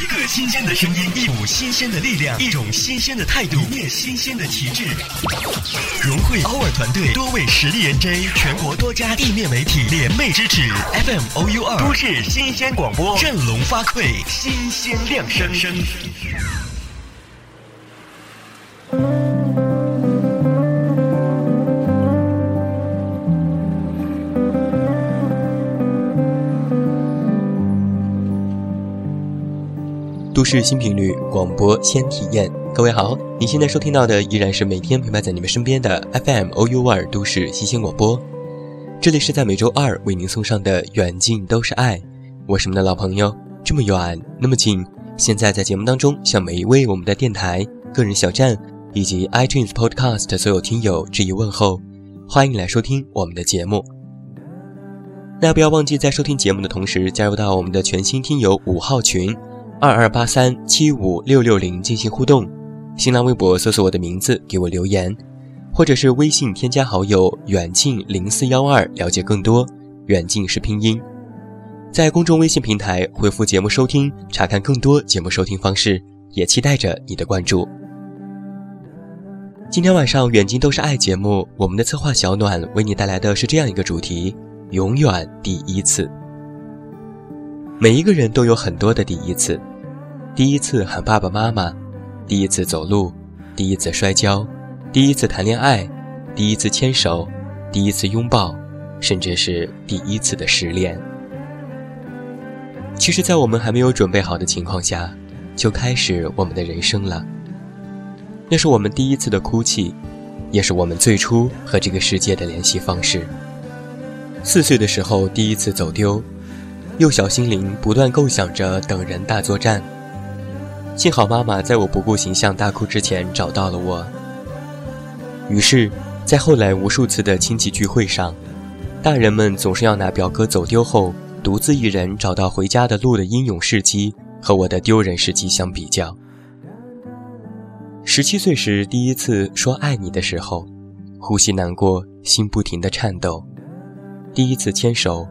一个新鲜的声音，一股新鲜的力量，一种新鲜的态度，一面新鲜的旗帜。融汇 our 团队多位实力 NJ，全国多家地面媒体联袂支持，FM OU 二都市新鲜广播，振聋发聩，新鲜亮声都市新频率广播先体验，各位好，你现在收听到的依然是每天陪伴在你们身边的 FM OU 二都市新鲜广播，这里是在每周二为您送上的远近都是爱，我是你们的老朋友，这么远那么近，现在在节目当中向每一位我们的电台、个人小站以及 iTunes Podcast 所有听友致以问候，欢迎来收听我们的节目。那不要忘记在收听节目的同时加入到我们的全新听友五号群。二二八三七五六六零进行互动，新浪微博搜索我的名字给我留言，或者是微信添加好友远近零四幺二了解更多。远近是拼音，在公众微信平台回复节目收听，查看更多节目收听方式，也期待着你的关注。今天晚上远近都是爱节目，我们的策划小暖为你带来的是这样一个主题：永远第一次。每一个人都有很多的第一次，第一次喊爸爸妈妈，第一次走路，第一次摔跤，第一次谈恋爱，第一次牵手，第一次拥抱，甚至是第一次的失恋。其实，在我们还没有准备好的情况下，就开始我们的人生了。那是我们第一次的哭泣，也是我们最初和这个世界的联系方式。四岁的时候，第一次走丢。幼小心灵不断构想着等人大作战，幸好妈妈在我不顾形象大哭之前找到了我。于是，在后来无数次的亲戚聚会上，大人们总是要拿表哥走丢后独自一人找到回家的路的英勇事迹和我的丢人事迹相比较。十七岁时第一次说爱你的时候，呼吸难过，心不停的颤抖，第一次牵手。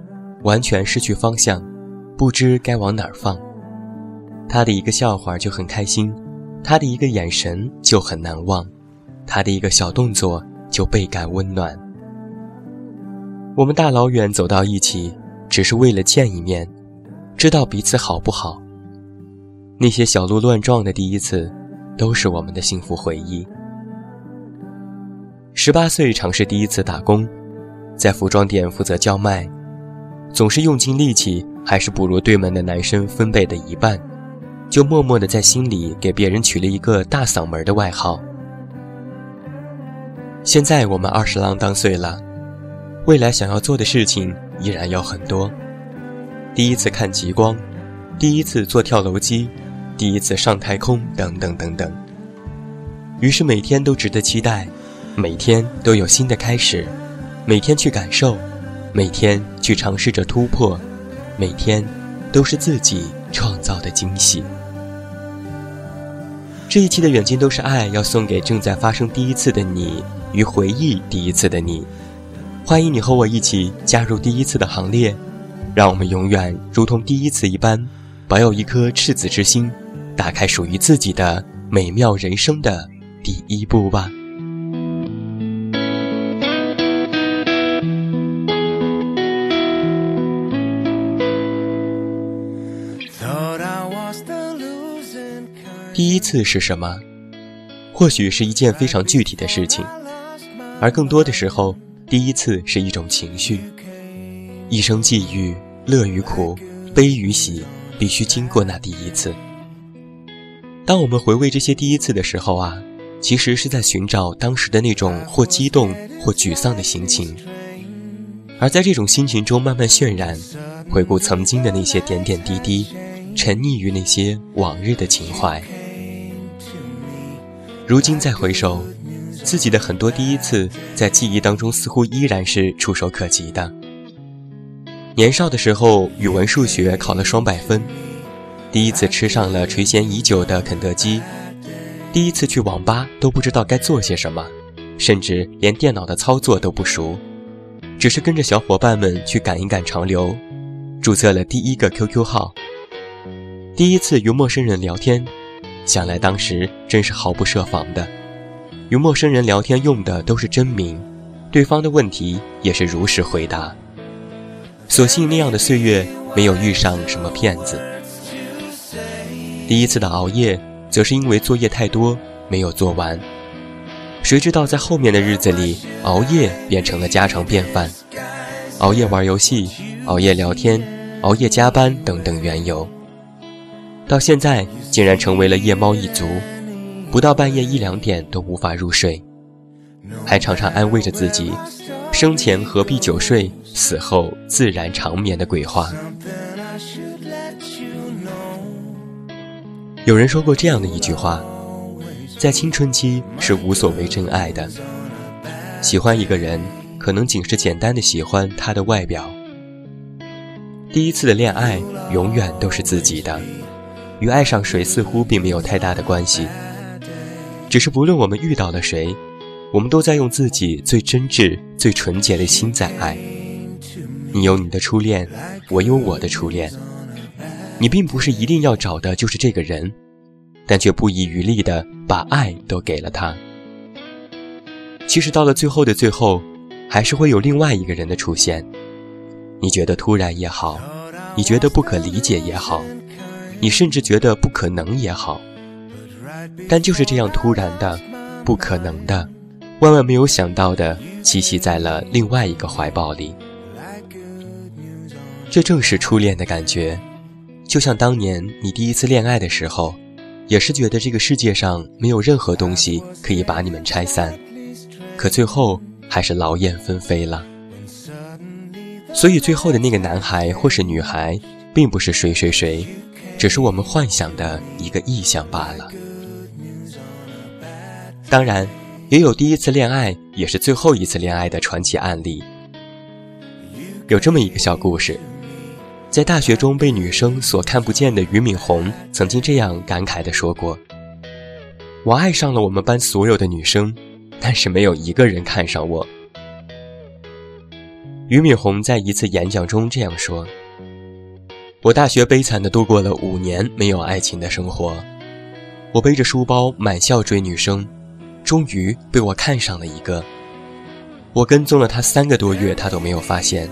完全失去方向，不知该往哪儿放。他的一个笑话就很开心，他的一个眼神就很难忘，他的一个小动作就倍感温暖。我们大老远走到一起，只是为了见一面，知道彼此好不好。那些小鹿乱撞的第一次，都是我们的幸福回忆。十八岁尝试第一次打工，在服装店负责叫卖。总是用尽力气，还是不如对门的男生分贝的一半，就默默的在心里给别人取了一个大嗓门的外号。现在我们二十郎当岁了，未来想要做的事情依然有很多。第一次看极光，第一次坐跳楼机，第一次上太空，等等等等。于是每天都值得期待，每天都有新的开始，每天去感受。每天去尝试着突破，每天都是自己创造的惊喜。这一期的远近都是爱，要送给正在发生第一次的你与回忆第一次的你。欢迎你和我一起加入第一次的行列，让我们永远如同第一次一般，保有一颗赤子之心，打开属于自己的美妙人生的第一步吧。第一次是什么？或许是一件非常具体的事情，而更多的时候，第一次是一种情绪。一生际遇，乐与苦，悲与喜，必须经过那第一次。当我们回味这些第一次的时候啊，其实是在寻找当时的那种或激动或沮丧的心情，而在这种心情中慢慢渲染，回顾曾经的那些点点滴滴，沉溺于那些往日的情怀。如今再回首，自己的很多第一次，在记忆当中似乎依然是触手可及的。年少的时候，语文、数学考了双百分；第一次吃上了垂涎已久的肯德基；第一次去网吧都不知道该做些什么，甚至连电脑的操作都不熟，只是跟着小伙伴们去赶一赶潮流，注册了第一个 QQ 号。第一次与陌生人聊天，想来当时真是毫不设防的。与陌生人聊天用的都是真名，对方的问题也是如实回答。所幸那样的岁月没有遇上什么骗子。第一次的熬夜，则是因为作业太多没有做完。谁知道在后面的日子里，熬夜变成了家常便饭，熬夜玩游戏，熬夜聊天，熬夜加班等等缘由。到现在竟然成为了夜猫一族，不到半夜一两点都无法入睡，还常常安慰着自己：生前何必久睡，死后自然长眠的鬼话。有人说过这样的一句话：在青春期是无所谓真爱的，喜欢一个人可能仅是简单的喜欢他的外表。第一次的恋爱永远都是自己的。与爱上谁似乎并没有太大的关系，只是不论我们遇到了谁，我们都在用自己最真挚、最纯洁的心在爱。你有你的初恋，我有我的初恋。你并不是一定要找的就是这个人，但却不遗余力的把爱都给了他。其实到了最后的最后，还是会有另外一个人的出现。你觉得突然也好，你觉得不可理解也好。你甚至觉得不可能也好，但就是这样突然的、不可能的、万万没有想到的，栖息在了另外一个怀抱里。这正是初恋的感觉，就像当年你第一次恋爱的时候，也是觉得这个世界上没有任何东西可以把你们拆散，可最后还是劳燕分飞了。所以最后的那个男孩或是女孩，并不是谁谁谁。只是我们幻想的一个意象罢了。当然，也有第一次恋爱也是最后一次恋爱的传奇案例。有这么一个小故事，在大学中被女生所看不见的俞敏洪，曾经这样感慨地说过：“我爱上了我们班所有的女生，但是没有一个人看上我。”俞敏洪在一次演讲中这样说。我大学悲惨的度过了五年没有爱情的生活，我背着书包满校追女生，终于被我看上了一个。我跟踪了她三个多月，她都没有发现，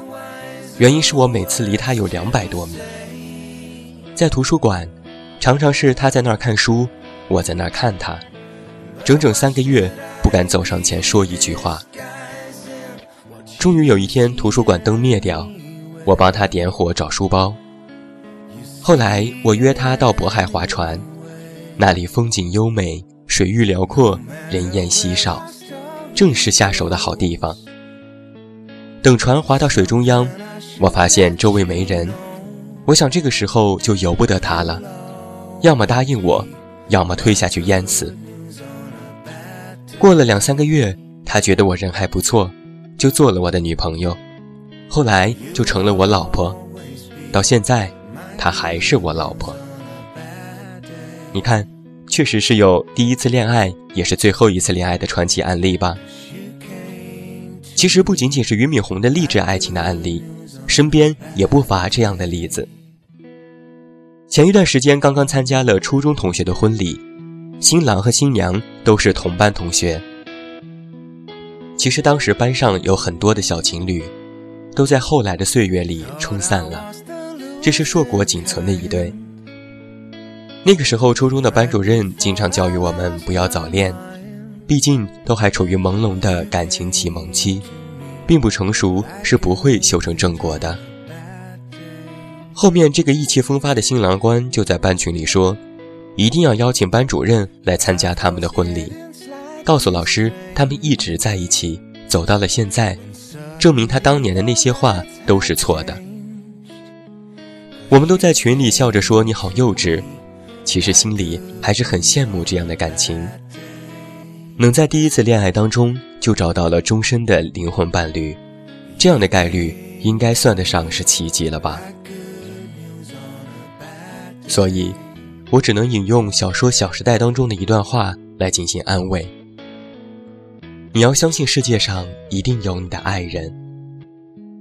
原因是我每次离她有两百多米。在图书馆，常常是她在那儿看书，我在那儿看她，整整三个月不敢走上前说一句话。终于有一天，图书馆灯灭掉，我帮她点火找书包。后来我约他到渤海划船，那里风景优美，水域辽阔，人烟稀少，正是下手的好地方。等船划到水中央，我发现周围没人，我想这个时候就由不得他了，要么答应我，要么推下去淹死。过了两三个月，他觉得我人还不错，就做了我的女朋友，后来就成了我老婆，到现在。她还是我老婆。你看，确实是有第一次恋爱，也是最后一次恋爱的传奇案例吧？其实不仅仅是俞敏洪的励志爱情的案例，身边也不乏这样的例子。前一段时间刚刚参加了初中同学的婚礼，新郎和新娘都是同班同学。其实当时班上有很多的小情侣，都在后来的岁月里冲散了。这是硕果仅存的一对。那个时候，初中的班主任经常教育我们不要早恋，毕竟都还处于朦胧的感情启蒙期，并不成熟是不会修成正果的。后面这个意气风发的新郎官就在班群里说，一定要邀请班主任来参加他们的婚礼，告诉老师他们一直在一起，走到了现在，证明他当年的那些话都是错的。我们都在群里笑着说你好幼稚，其实心里还是很羡慕这样的感情，能在第一次恋爱当中就找到了终身的灵魂伴侣，这样的概率应该算得上是奇迹了吧？所以，我只能引用小说《小时代》当中的一段话来进行安慰：你要相信世界上一定有你的爱人，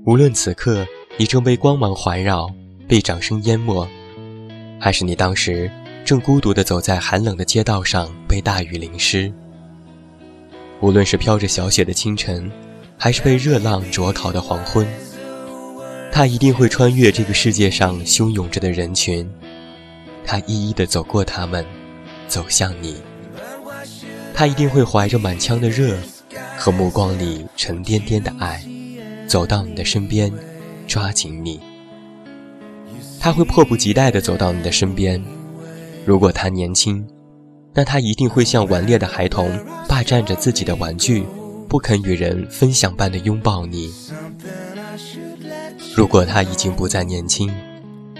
无论此刻你正被光芒环绕。被掌声淹没，还是你当时正孤独地走在寒冷的街道上，被大雨淋湿？无论是飘着小雪的清晨，还是被热浪灼烤的黄昏，他一定会穿越这个世界上汹涌着的人群，他一一地走过他们，走向你。他一定会怀着满腔的热和目光里沉甸甸的爱，走到你的身边，抓紧你。他会迫不及待地走到你的身边。如果他年轻，那他一定会像顽劣的孩童，霸占着自己的玩具。不肯与人分享般的拥抱你。如果他已经不再年轻，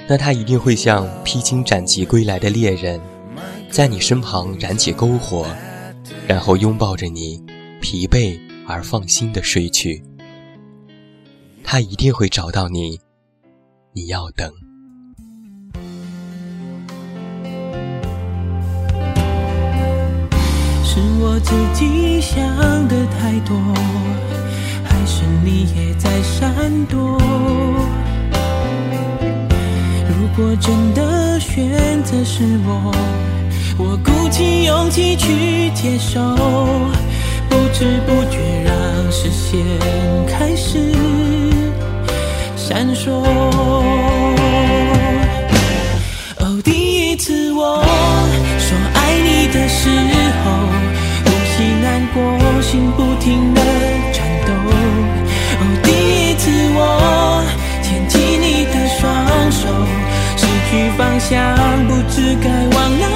那他一定会像披荆斩棘归来的猎人，在你身旁燃起篝火，然后拥抱着你，疲惫而放心的睡去。他一定会找到你，你要等。我自己想的太多，还是你也在闪躲？如果真的选择是我，我鼓起勇气去接受，不知不觉让视线开始闪烁。哦，第一次我说爱你的时候。过心不停的颤抖。哦，第一次我牵起你的双手，失去方向，不知该往哪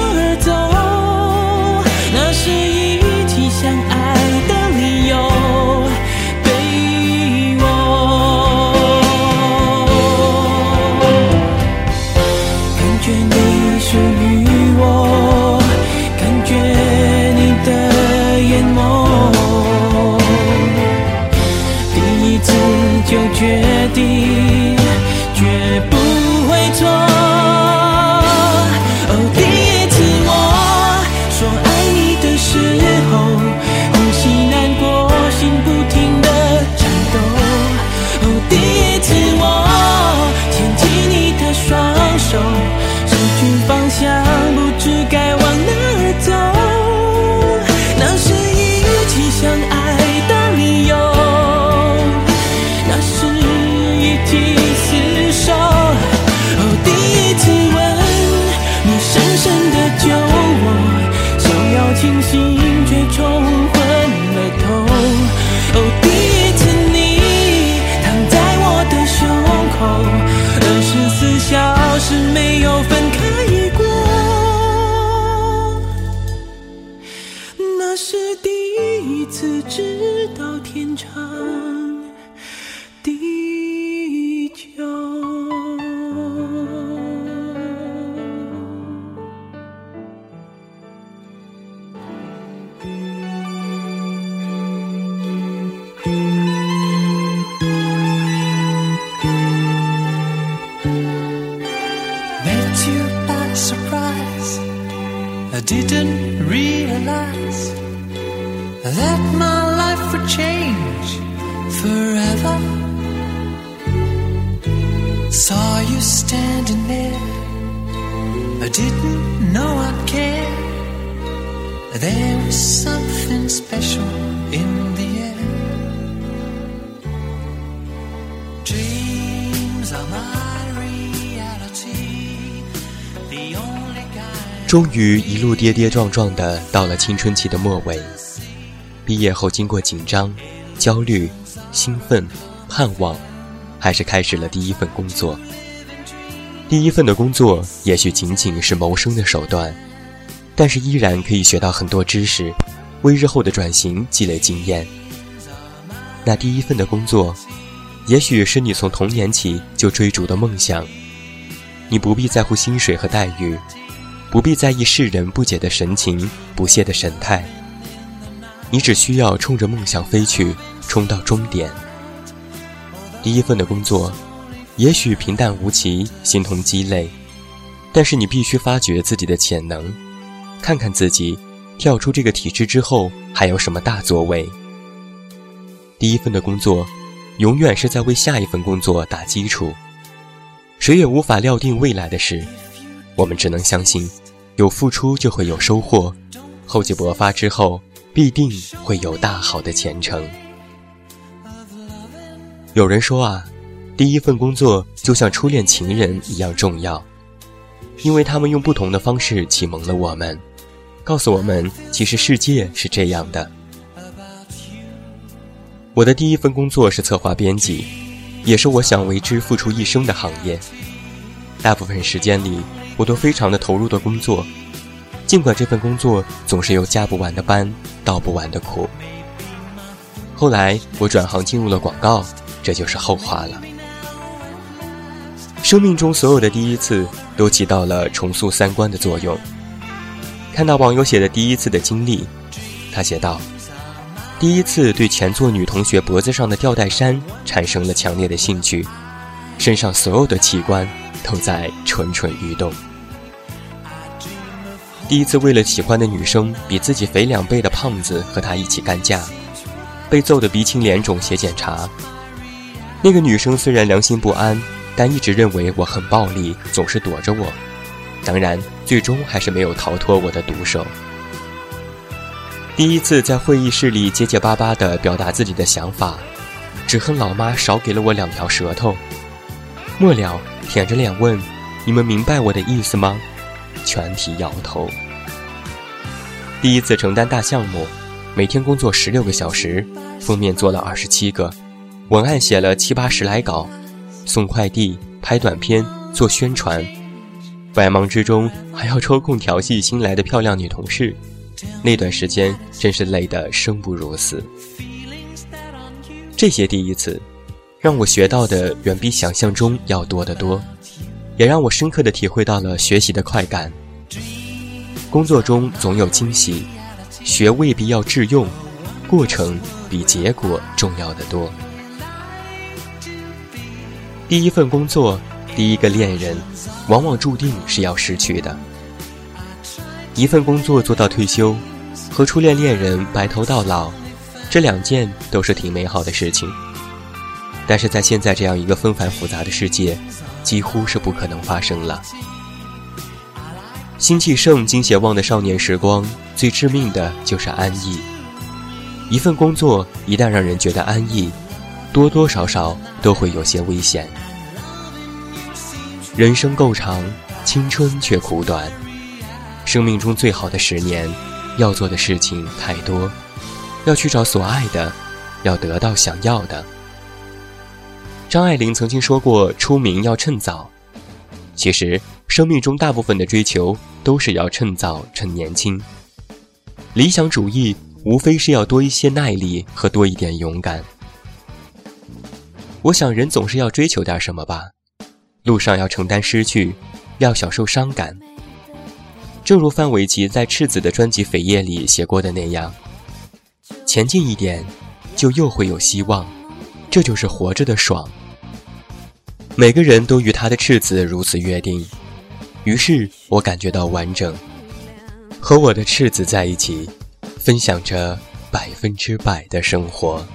didn't realize. that my life would change forever. Saw you standing there, I didn't know I'd care. There was something special in the 终于一路跌跌撞撞的到了青春期的末尾。毕业后，经过紧张、焦虑、兴奋、盼望，还是开始了第一份工作。第一份的工作也许仅仅是谋生的手段，但是依然可以学到很多知识，为日后的转型积累经验。那第一份的工作，也许是你从童年起就追逐的梦想。你不必在乎薪水和待遇，不必在意世人不解的神情、不屑的神态。你只需要冲着梦想飞去，冲到终点。第一份的工作，也许平淡无奇，形同鸡肋，但是你必须发掘自己的潜能，看看自己跳出这个体制之后还有什么大作为。第一份的工作，永远是在为下一份工作打基础。谁也无法料定未来的事，我们只能相信，有付出就会有收获，厚积薄发之后，必定会有大好的前程。有人说啊，第一份工作就像初恋情人一样重要，因为他们用不同的方式启蒙了我们，告诉我们其实世界是这样的。我的第一份工作是策划编辑，也是我想为之付出一生的行业。大部分时间里，我都非常的投入的工作，尽管这份工作总是有加不完的班，倒不完的苦。后来我转行进入了广告。这就是后话了。生命中所有的第一次都起到了重塑三观的作用。看到网友写的第一次的经历，他写道：“第一次对前座女同学脖子上的吊带衫产生了强烈的兴趣，身上所有的器官都在蠢蠢欲动。第一次为了喜欢的女生比自己肥两倍的胖子和她一起干架，被揍得鼻青脸肿，写检查。”那个女生虽然良心不安，但一直认为我很暴力，总是躲着我。当然，最终还是没有逃脱我的毒手。第一次在会议室里结结巴巴地表达自己的想法，只恨老妈少给了我两条舌头。末了，舔着脸问：“你们明白我的意思吗？”全体摇头。第一次承担大项目，每天工作十六个小时，封面做了二十七个。文案写了七八十来稿，送快递、拍短片、做宣传，百忙之中还要抽空调戏新来的漂亮女同事，那段时间真是累得生不如死。这些第一次，让我学到的远比想象中要多得多，也让我深刻的体会到了学习的快感。工作中总有惊喜，学未必要致用，过程比结果重要的多。第一份工作，第一个恋人，往往注定是要失去的。一份工作做到退休，和初恋恋人白头到老，这两件都是挺美好的事情。但是在现在这样一个纷繁复杂的世界，几乎是不可能发生了。心气盛、精血旺的少年时光，最致命的就是安逸。一份工作一旦让人觉得安逸，多多少少都会有些危险。人生够长，青春却苦短。生命中最好的十年，要做的事情太多，要去找所爱的，要得到想要的。张爱玲曾经说过：“出名要趁早。”其实，生命中大部分的追求都是要趁早、趁年轻。理想主义无非是要多一些耐力和多一点勇敢。我想，人总是要追求点什么吧。路上要承担失去，要享受伤感。正如范玮琪在赤子的专辑《扉页》里写过的那样：“前进一点，就又会有希望。这就是活着的爽。”每个人都与他的赤子如此约定，于是我感觉到完整，和我的赤子在一起，分享着百分之百的生活。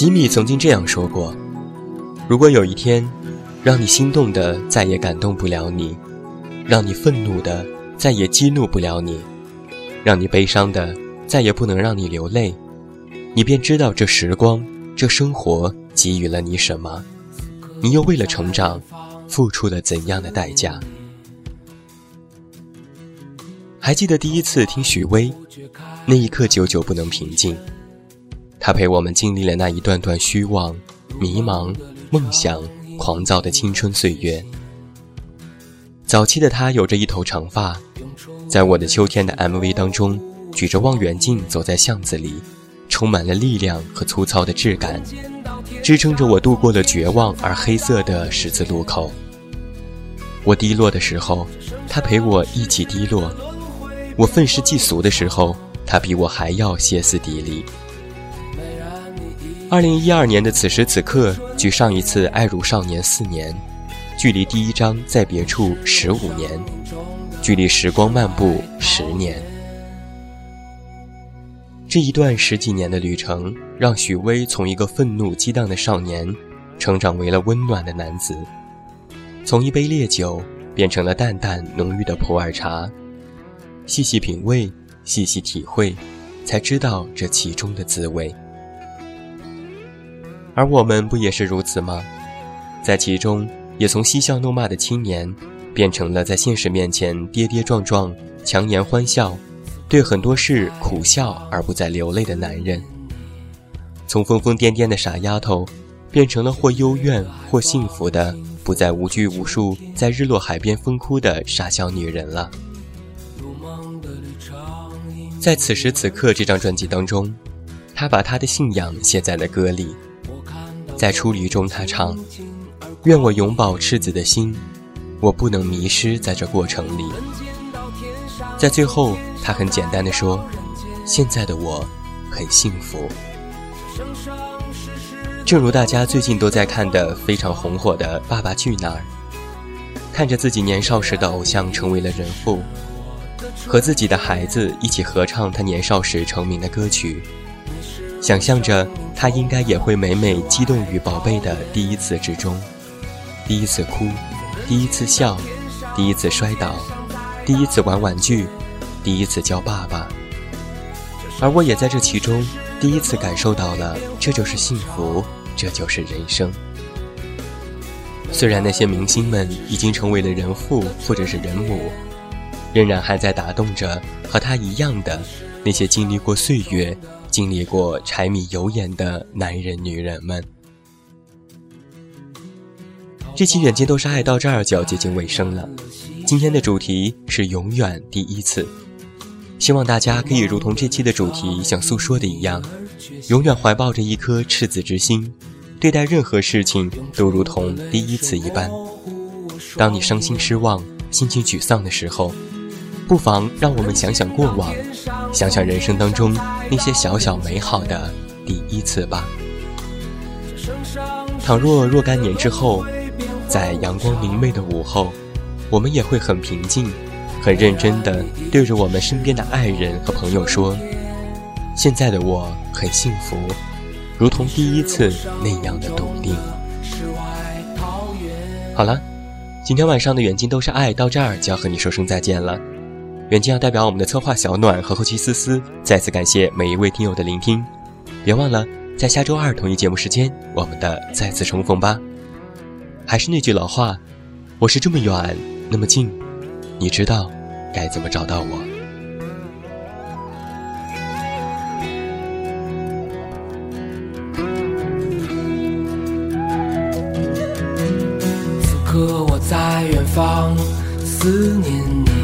吉米曾经这样说过：“如果有一天，让你心动的再也感动不了你，让你愤怒的再也激怒不了你，让你悲伤的再也不能让你流泪，你便知道这时光、这生活给予了你什么，你又为了成长付出了怎样的代价。”还记得第一次听许巍，那一刻久久不能平静。他陪我们经历了那一段段虚妄、迷茫、梦想、狂躁的青春岁月。早期的他有着一头长发，在我的秋天的 MV 当中，举着望远镜走在巷子里，充满了力量和粗糙的质感，支撑着我度过了绝望而黑色的十字路口。我低落的时候，他陪我一起低落；我愤世嫉俗的时候，他比我还要歇斯底里。二零一二年的此时此刻，距上一次爱如少年四年，距离第一章在别处十五年，距离时光漫步十年。这一段十几年的旅程，让许巍从一个愤怒激荡的少年，成长为了温暖的男子，从一杯烈酒变成了淡淡浓郁的普洱茶。细细品味，细细体会，才知道这其中的滋味。而我们不也是如此吗？在其中，也从嬉笑怒骂的青年，变成了在现实面前跌跌撞撞、强颜欢笑，对很多事苦笑而不再流泪的男人。从疯疯癫癫的傻丫头，变成了或幽怨或幸福的，不再无拘无束，在日落海边疯哭的傻小女人了。在此时此刻这张专辑当中，他把他的信仰写在了歌里。在出离中，他唱：“愿我永葆赤子的心，我不能迷失在这过程里。”在最后，他很简单的说：“现在的我，很幸福。”正如大家最近都在看的非常红火的《爸爸去哪儿》，看着自己年少时的偶像成为了人父，和自己的孩子一起合唱他年少时成名的歌曲。想象着他应该也会每每激动于宝贝的第一次之中，第一次哭，第一次笑，第一次摔倒，第一次玩玩具，第一次叫爸爸。而我也在这其中第一次感受到了，这就是幸福，这就是人生。虽然那些明星们已经成为了人父或者是人母，仍然还在打动着和他一样的那些经历过岁月。经历过柴米油盐的男人女人们。这期远近都是爱到这儿就要接近尾声了，今天的主题是永远第一次，希望大家可以如同这期的主题想诉说的一样，永远怀抱着一颗赤子之心，对待任何事情都如同第一次一般。当你伤心失望、心情沮丧的时候，不妨让我们想想过往，想想人生当中那些小小美好的第一次吧。倘若若干年之后，在阳光明媚的午后，我们也会很平静、很认真地对着我们身边的爱人和朋友说：“现在的我很幸福，如同第一次那样的笃定。”好了。今天晚上的远近都是爱，到这儿就要和你说声再见了。远近要代表我们的策划小暖和后期思思，再次感谢每一位听友的聆听。别忘了在下周二同一节目时间，我们的再次重逢吧。还是那句老话，我是这么远，那么近，你知道该怎么找到我。此刻我在远方思念你。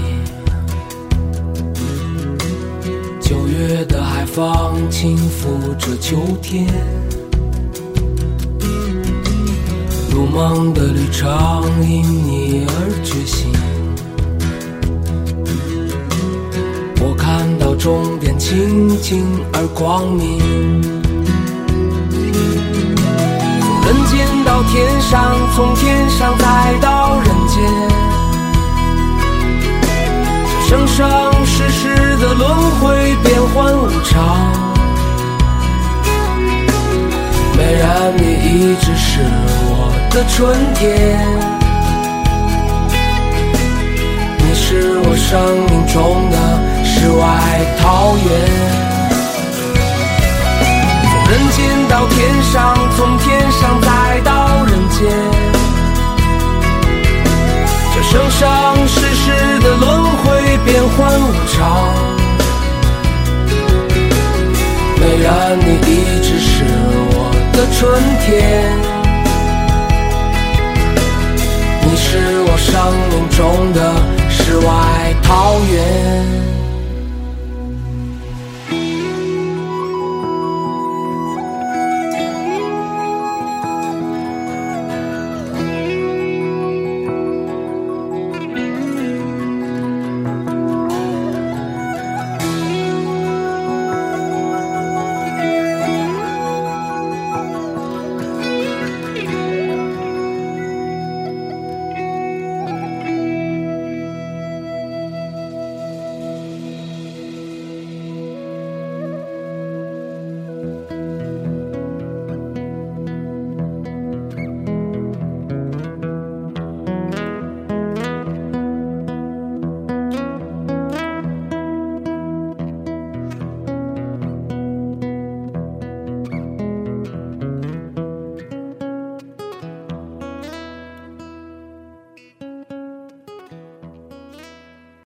方轻抚着秋天，如梦的旅程因你而觉醒。我看到终点清净而光明。从人间到天上，从天上再到人间，生生世世轮回，变幻无常。美人，你一直是我的春天，你是我生命中的世外桃源。从人间到天上，从天上再到人间，这生生世世的轮回，变幻无常。但，你一直是我的春天，你是我生命中的世外桃源。